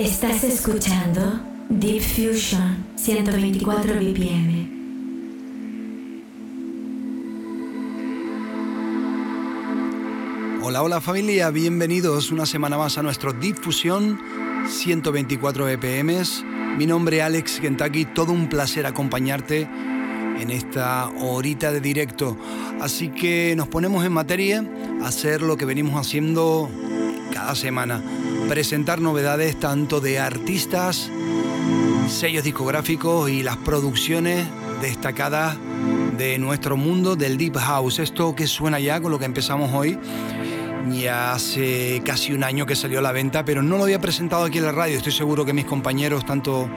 Estás escuchando Deep Fusion 124 BPM. Hola, hola familia, bienvenidos una semana más a nuestro Deep Fusion 124 BPM. Mi nombre es Alex Kentucky, todo un placer acompañarte en esta horita de directo. Así que nos ponemos en materia a hacer lo que venimos haciendo cada semana. Presentar novedades tanto de artistas, sellos discográficos y las producciones destacadas de nuestro mundo del Deep House. Esto que suena ya con lo que empezamos hoy. Ya hace casi un año que salió a la venta, pero no lo había presentado aquí en la radio. Estoy seguro que mis compañeros, tanto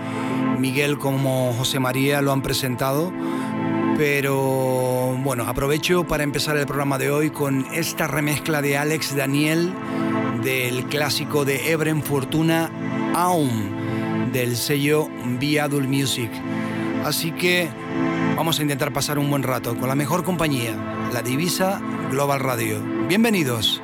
Miguel como José María, lo han presentado. Pero bueno, aprovecho para empezar el programa de hoy con esta remezcla de Alex Daniel del clásico de Ebren Fortuna Aum del sello Viadul Music. Así que vamos a intentar pasar un buen rato con la mejor compañía, la divisa Global Radio. Bienvenidos.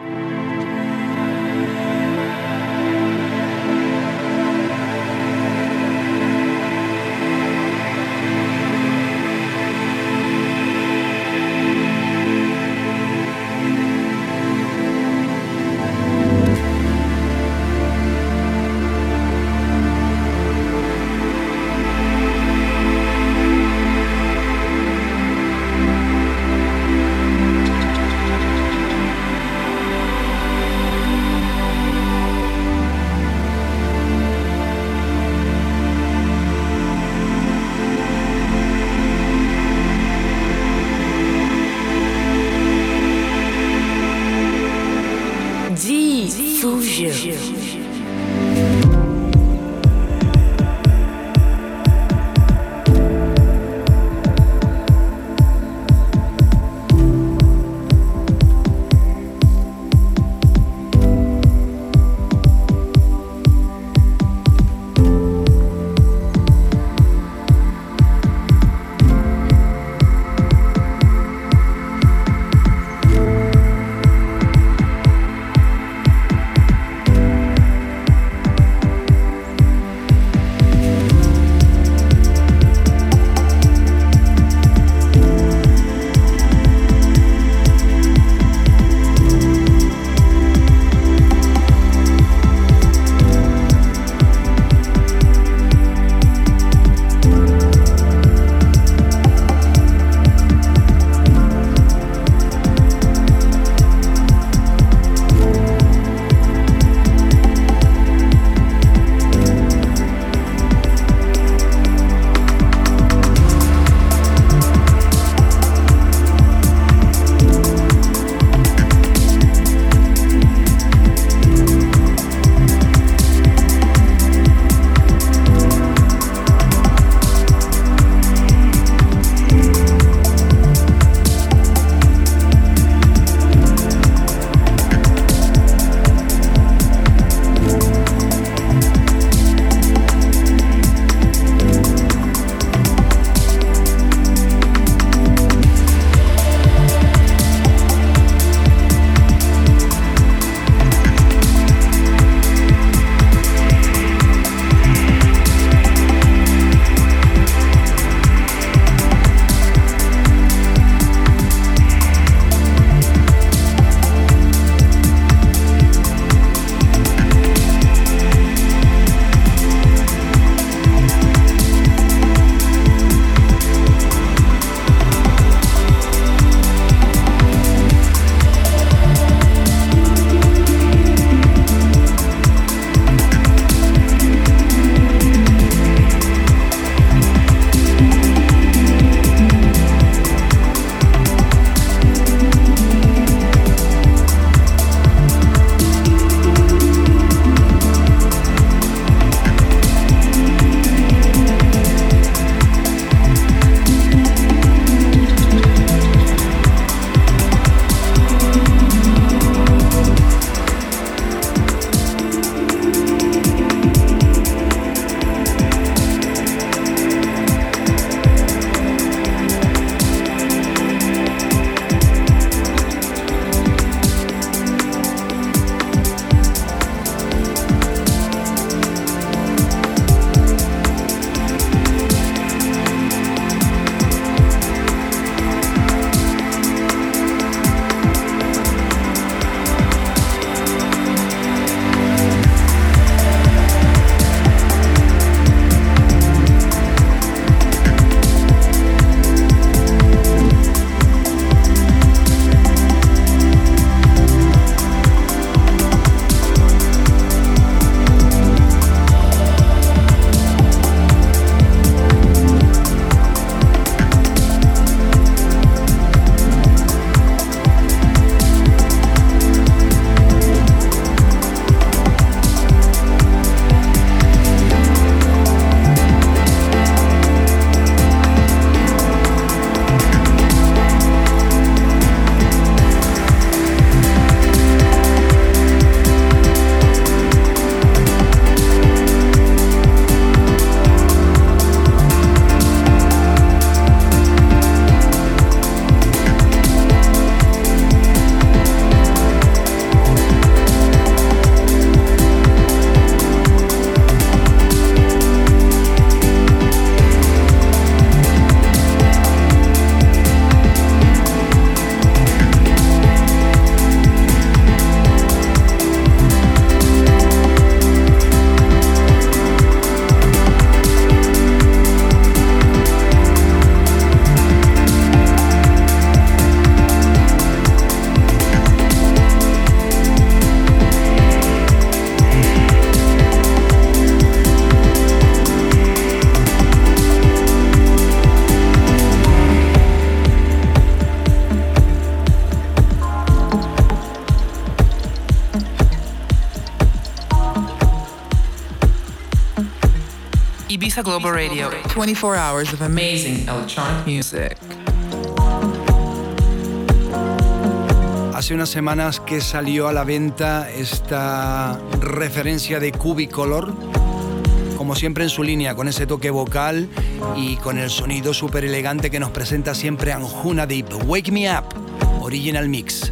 Ibiza Global Radio. 24 hours of amazing electronic music. Hace unas semanas que salió a la venta esta referencia de Cubicolor, como siempre en su línea, con ese toque vocal y con el sonido súper elegante que nos presenta siempre Anjuna Deep. Wake Me Up, Original Mix.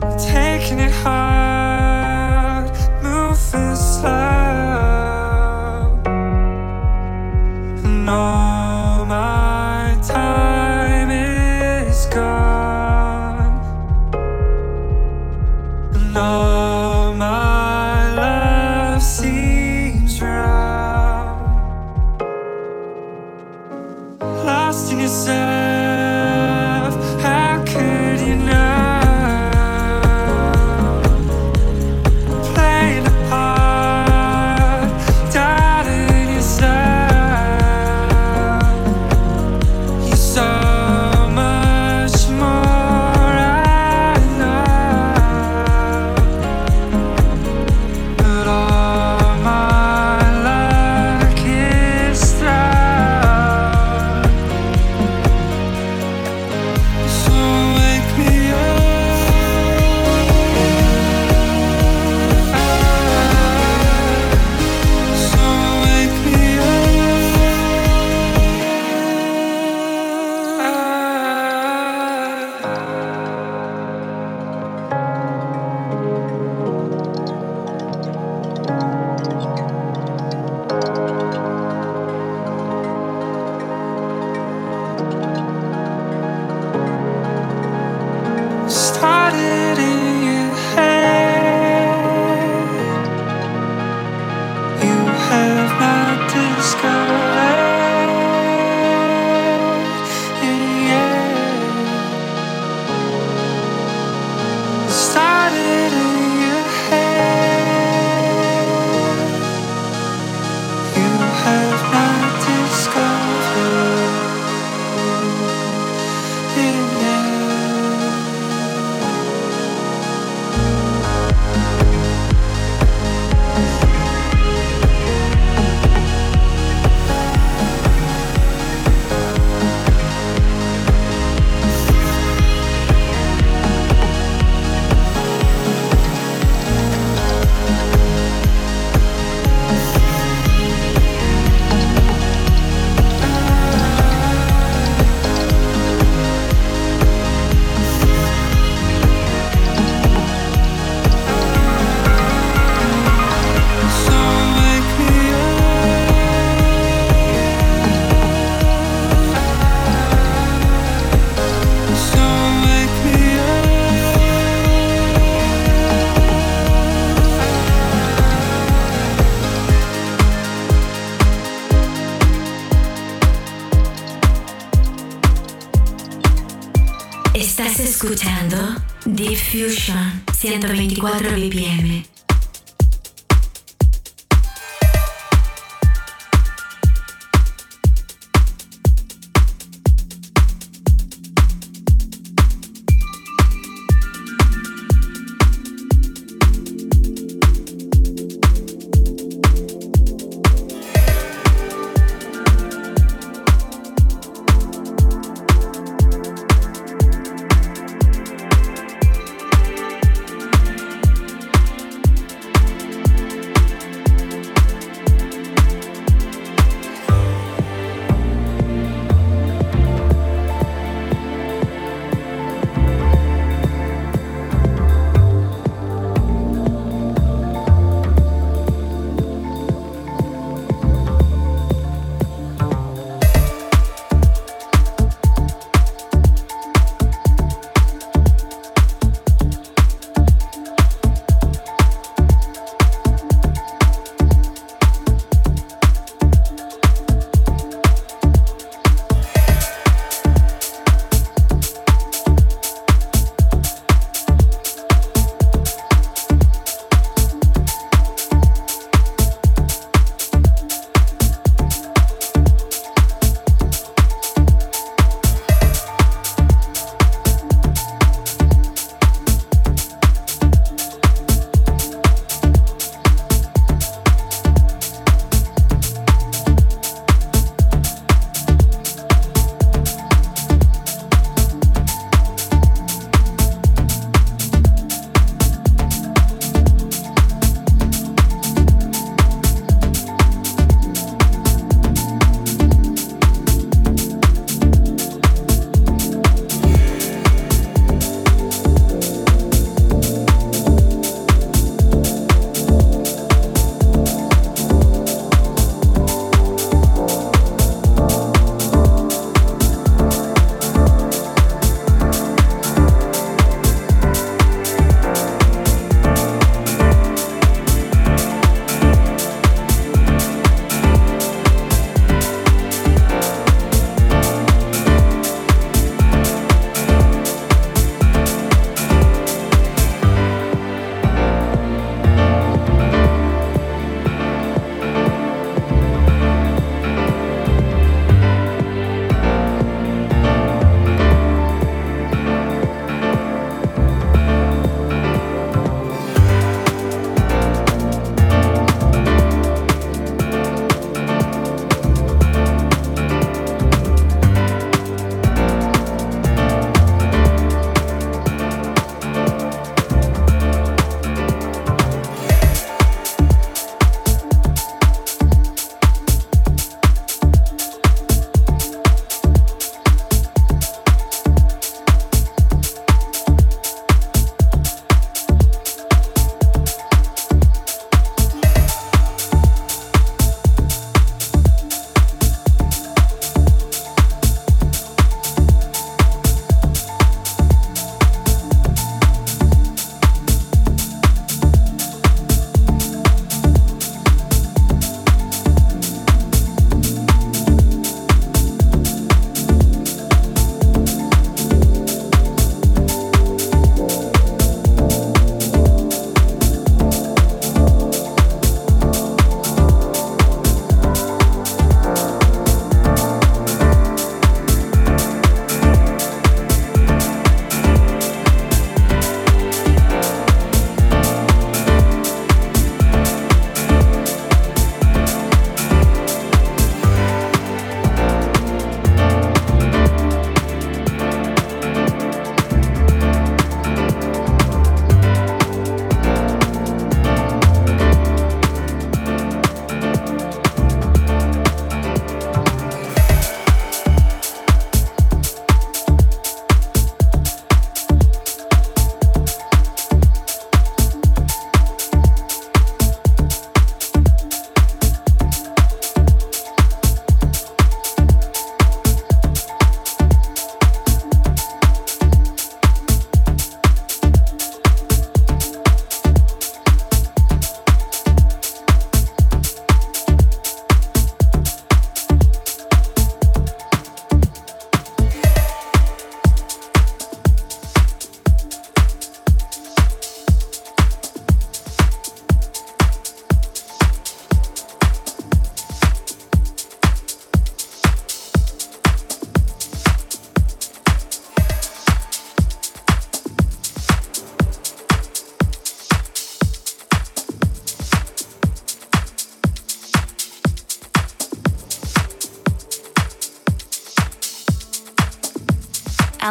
taking it hard.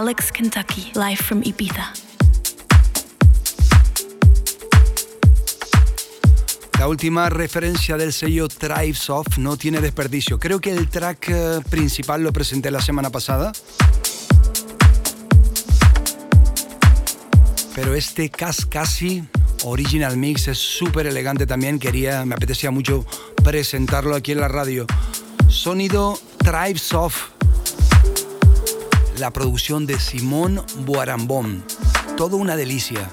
Alex Kentucky, live from. La última referencia del sello Tribes Off no tiene desperdicio. Creo que el track eh, principal lo presenté la semana pasada. Pero este Cascasi Original Mix es súper elegante también. Quería, me apetecía mucho presentarlo aquí en la radio. Sonido Tribes Off. La producción de Simón Buarambón. Todo una delicia.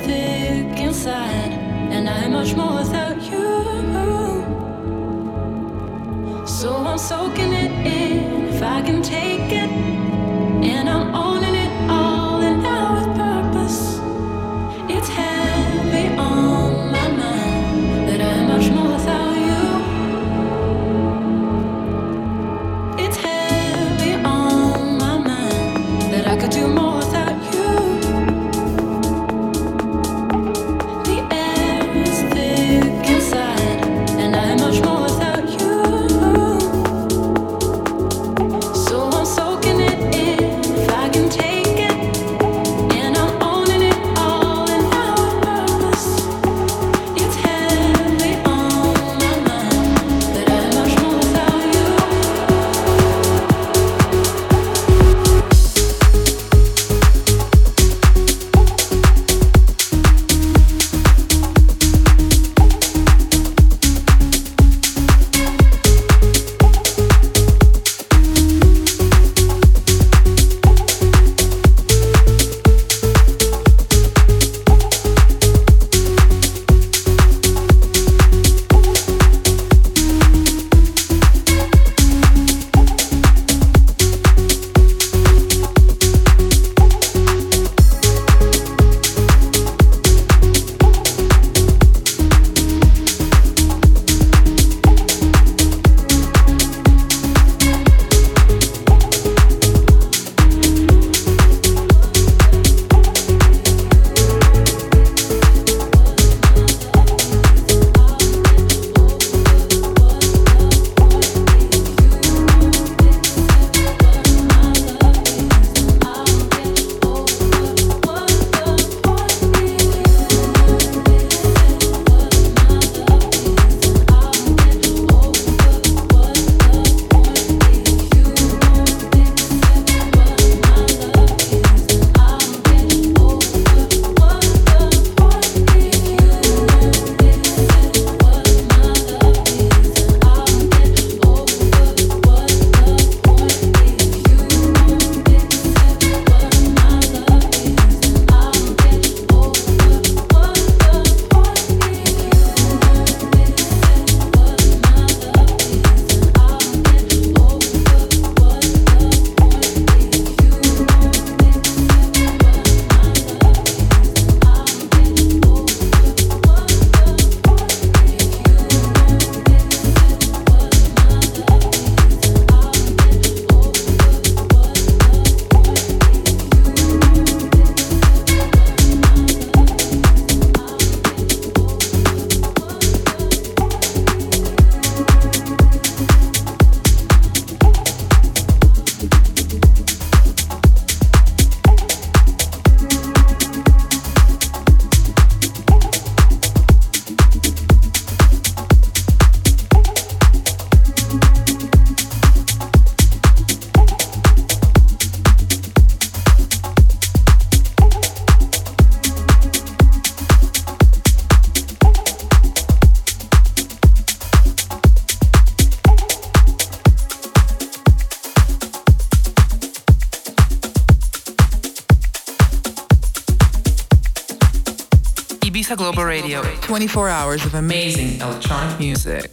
thick inside, and I'm much more without you. So I'm soaking it in if I can take it, and I'm all. 24 hours of amazing electronic music.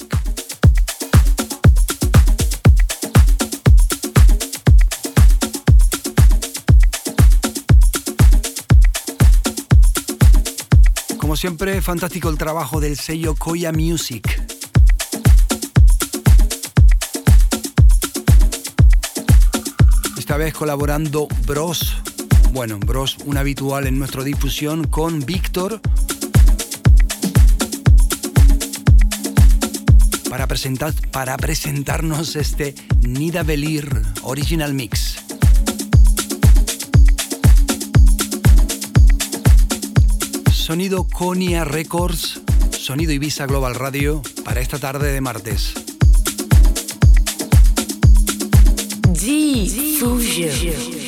Como siempre, fantástico el trabajo del sello Koya Music. Esta vez colaborando Bros. Bueno, Bros, un habitual en nuestra difusión con Víctor para, presentar, para presentarnos este Nida Belir Original Mix. Sonido Conia Records, sonido Ibiza Global Radio para esta tarde de martes. G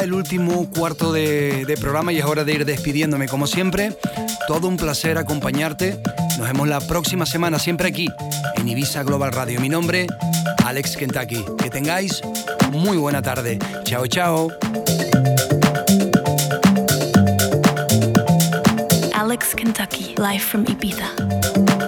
El último cuarto de, de, programa y es hora de ir despidiéndome. Como siempre, todo un placer acompañarte. Nos vemos la próxima semana, siempre aquí, en Ibiza Global Radio. Mi nombre, Alex Kentucky. Que tengáis muy buena tarde. Chao, chao. Alex Kentucky, live from. Ibiza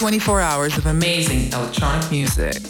24 hours of amazing electronic music.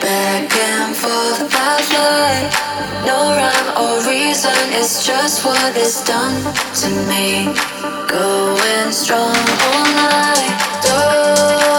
back and forth about life. No rhyme or reason, it's just what it's done to me. Going strong all night. Oh.